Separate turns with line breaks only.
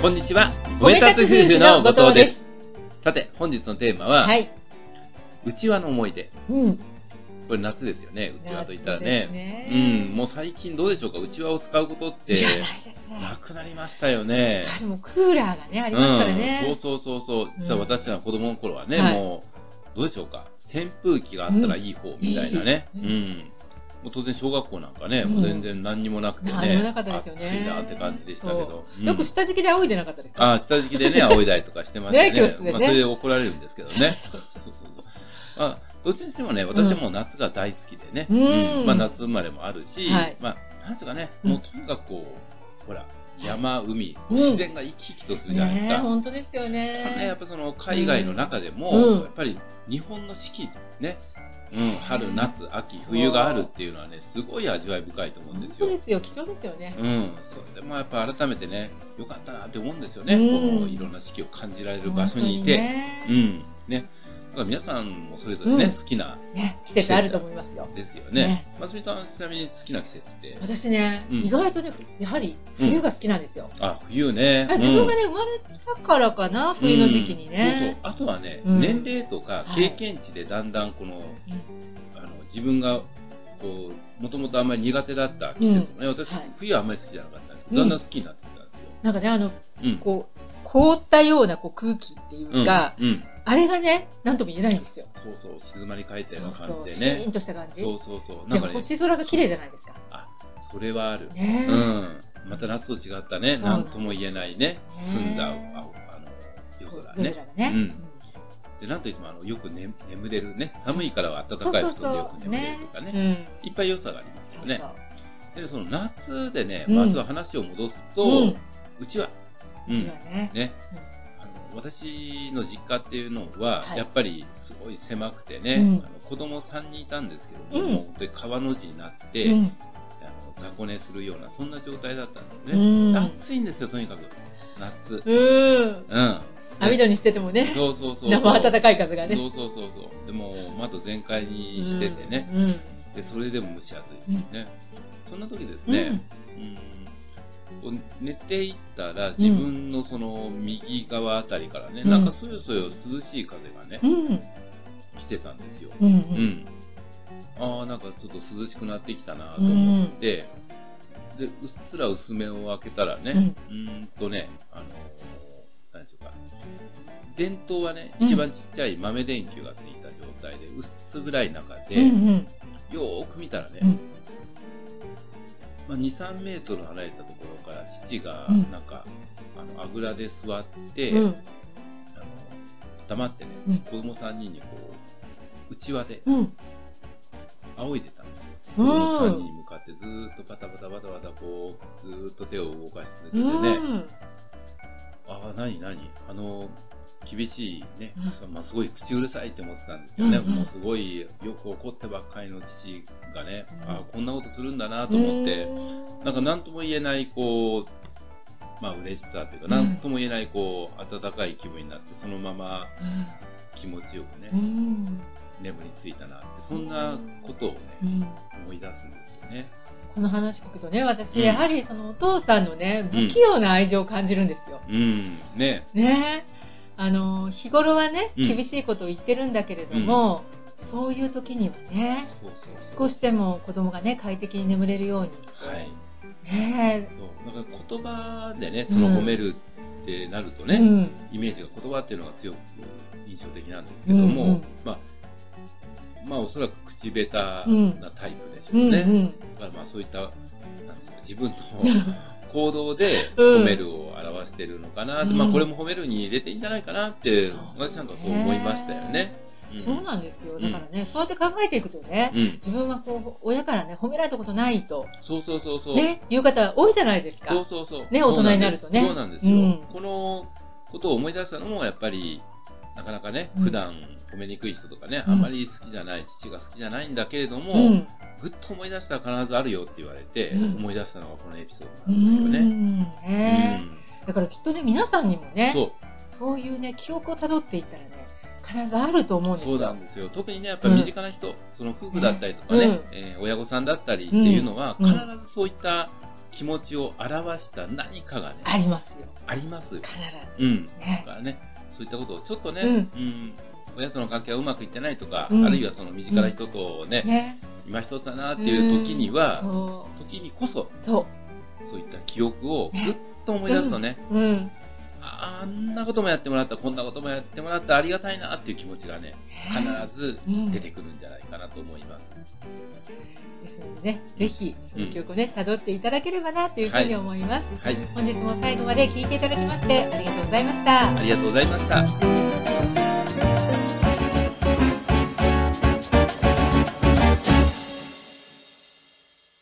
こんにちは。
おめ立つ夫婦の後藤です。
さて、本日のテーマは、
はい。
うちわの思い出。
うん。
これ夏ですよね、うちわといったらね。
ね
うん、もう最近どうでしょうか、うちわを使うことって
な
くなりましたよね。
あれもクーラーがね、ありますから
うん、
ね。
そうそうそうそう。
うん
じゃあ私ら子供の頃はね、
はい
もう、どうでしょうか、扇風機があったらいい方みたいなね。
う
うんん。もう当然小学校なんかね、
うん
もう全然何にもなくてね。
何もなかったですよね
暑いなって感じでしたけど。うん
よく下敷きで仰いでなかったですか？
ああ、下敷きでね、仰いだりとかしてましたね。
ね教室でね
まあ、それで怒られるんですけどね。
そう
そうそう。まあ、どっちにしてもね、私も夏が大好きでね。
うん
まあ、夏生まれもあるし、
はい
まあ、なんですかね、
うん
もうとにかくこう、ほら、山、海、
うん
自然が生き生きとするじゃないですか。
本当ですよ
ね、や
ね
っ。ぱその海外の中でも、
うん
やっぱり日本の四季、ね、うん、春、夏、秋、冬があるっていうのはね、すごい味わい深いと思うん
本
ですよ。
当ですよ、貴重ですよね。
うん、それでもやっぱ改めてね、良かったなって思うんですよね。
うん
このいろんな四季を感じられる場所にいて。
ね
うん。ね。皆さんもそれぞれね、
うん
好きな、
ね、季節あると思いますよ。
ですよね
ね。
ますみさん、ちなみに好きな季節って？
私ね、
うん
意外とね、やはり冬が好きなんですよ。
あ、冬ね。
あ自分がね、生まれたからかな、冬の時期に
うんそうそう
ね。。
あとはね、
うん
年齢とか
はい
経験値でだんだんこの、あの自分がこうもともとあんまり苦手だった季節もね、私、
はい
冬はあんまり好きじゃなかったんですけど、
うん
だんだん好きになってきたんですよ。
なんかね、あの、
うん。
こう、凍ったようなこう空気っていうか、
うん、うん
あれがね、なんとも言えないんですよ。
そうそう、静まり返ったような感じでね。
シーンとした感じ。
そうそうそう。な
で
んかね、
星空が綺麗じゃないですか。
あ、それはある。
ねえ
うん。また夏と違ったね、
な
なんんとも言えないね、澄んだ青、あの、夜空ね。
ね。
うんで、なんといっても、あの、よく、ね、眠れるね。寒いからは暖かい布団でよく眠れるとかね。
ね。
いっぱい良さがありますよね。
そうそう
で、その夏でね、
うん
まずは話を戻すと、
うん
うちは、
うちはね。
ね、私の実家っていうのは、
はい
やっぱりすごい狭くてね、
うん
あの子供3人いたんですけども、
うん
もう本当に川の字になって、
うん。
あの雑魚寝するような、そんな状態だったんです
う
ね。
ん。
暑いんですよ、とにかく。夏。
うん。
うん。
網戸にしててもね、
そうそうそうそう。
生暖かい風がね。
そうそうそうそう。でも、窓全開にしててね、
うん。
で、それでも蒸し暑いしね。そんな時ですね、うん寝ていったら自分のその右側あたりからね、
うん
なんかそよそよ涼しい風がね、
うん。うん。
来てたんですよ。
うん。う。
うんん。ああ、なんかちょっと涼しくなってきたなと思って、で、うっすら薄めを開けたらね、うーんとね、あのー、何でしょうか。電灯はね、
うん
一番ちっちゃい豆電球がついた状態で、薄暗い中で、
うん。うん。
よーく見たらね、
うん
まあ、2、3メートル離れたとこ父が
うん
なんか、あのあぐらで座って、
うん。
あの黙ってね、
うん
子供3人にこう、うちわで
うん。
仰いでたんですよ。
うん
子供3人に向かってずーっとバタバタバタバタこう、ずーっと手を動かし続けてね、
うん。
ああ、なになにあの、厳しいね、
うん。
そまあ、すごい口うるさいって思ってたんですけどね、
うんうん。
もうすごいよく怒ってばっかりの父がね、
うん。
ああ、こんなことするんだなと思って、なんか何とも言えない、こう、まあ嬉しさというか、
うん。
何とも言えない、こう、温かい気分になって、そのまま気持ちよくね、
うん。
眠りついたなって、そんなことをね、
うん。
思い出すんですよね。
この話聞くとね、私、
うん。
やはりそのお父さんのね、不器用な愛情を感じるんですよ。
うん、ね、
ねあの、日頃はね、
うん
厳しいことを言ってるんだけれども、そういう時にはね。少しでも子供がね、快適に眠れるように。
はい。
ね
そう、なんか言葉でね、その褒めるってなるとね、
うん。
イメージが言葉っていうのが強く印象的なんですけども、
うんうん
まあ、まあおそらく口下手なタイプでしょ
う
うんね。
うん。
だからまあそういった、なんですか、自分の行動で
うん
褒めるを表してるのかなって、
うん
まあこれも褒めるに入れていいんじゃないかなって私なんかそう思いましたよね。
そうなんですよ。だからね、そうやって考えていくとね、
うん。
自分はこう、親からね、褒められたことないと、
そうそうそうそう。
ね、いう方多いじゃないですか。
そうそうそう。
ね大人になるとね
そうなんですよ。
うん
このことを思い出したのも、やっぱり、なかなかね、
うん
普段褒めにくい人とかね、
うん
あまり好きじゃない、父が好きじゃないんだけれども、
うん。
ぐっと思い出したら必ずあるよって言われて、
うん
思い出したのがこのエピソー
う
ドなんですよね。
ん。ね
うん
だからきっとね、皆さんにもね、
そう。
そういうね、記憶をたどっていったらね、必ずあると思うんですよ。
そうなんですよ。特にね、やっぱり身近な人、その夫婦だったりとかね、
うん
えー親御さんだったりっていうのは、
うん
必ずそういった気持ちを表した何かがね、
ありますよ。
ありますよ。
必
う
ず。
ん。だ
ね。
からね、そういったことをちょっとね、
う
うんん、親との関係がうまくいってないとか、
うん
あるいはその身近な人とね、
ね。
今一つだなっていう時には、
そ
時にこそ、
う。そ
そういった記憶をぐっと思い出すとね、
う。うん。
ああんなこともやってもらった、こんなこともやってもらった、ありがたいなっていう気持ちがね、必ず出てくるんじゃないかなと思います。
ですのでね、ぜひその曲をね、辿っていただければなというふうに思います。
はい。
本日も最後まで聴いていただきましてありがとうございました。
ありがとうございました。